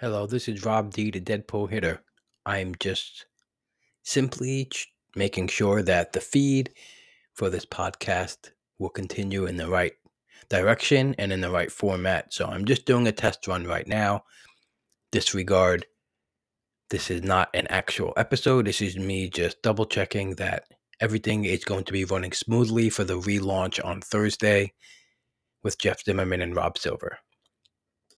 Hello, this is Rob D, the Dead Pull Hitter. I'm just simply ch- making sure that the feed for this podcast will continue in the right direction and in the right format. So I'm just doing a test run right now. Disregard. This is not an actual episode. This is me just double checking that everything is going to be running smoothly for the relaunch on Thursday with Jeff Zimmerman and Rob Silver.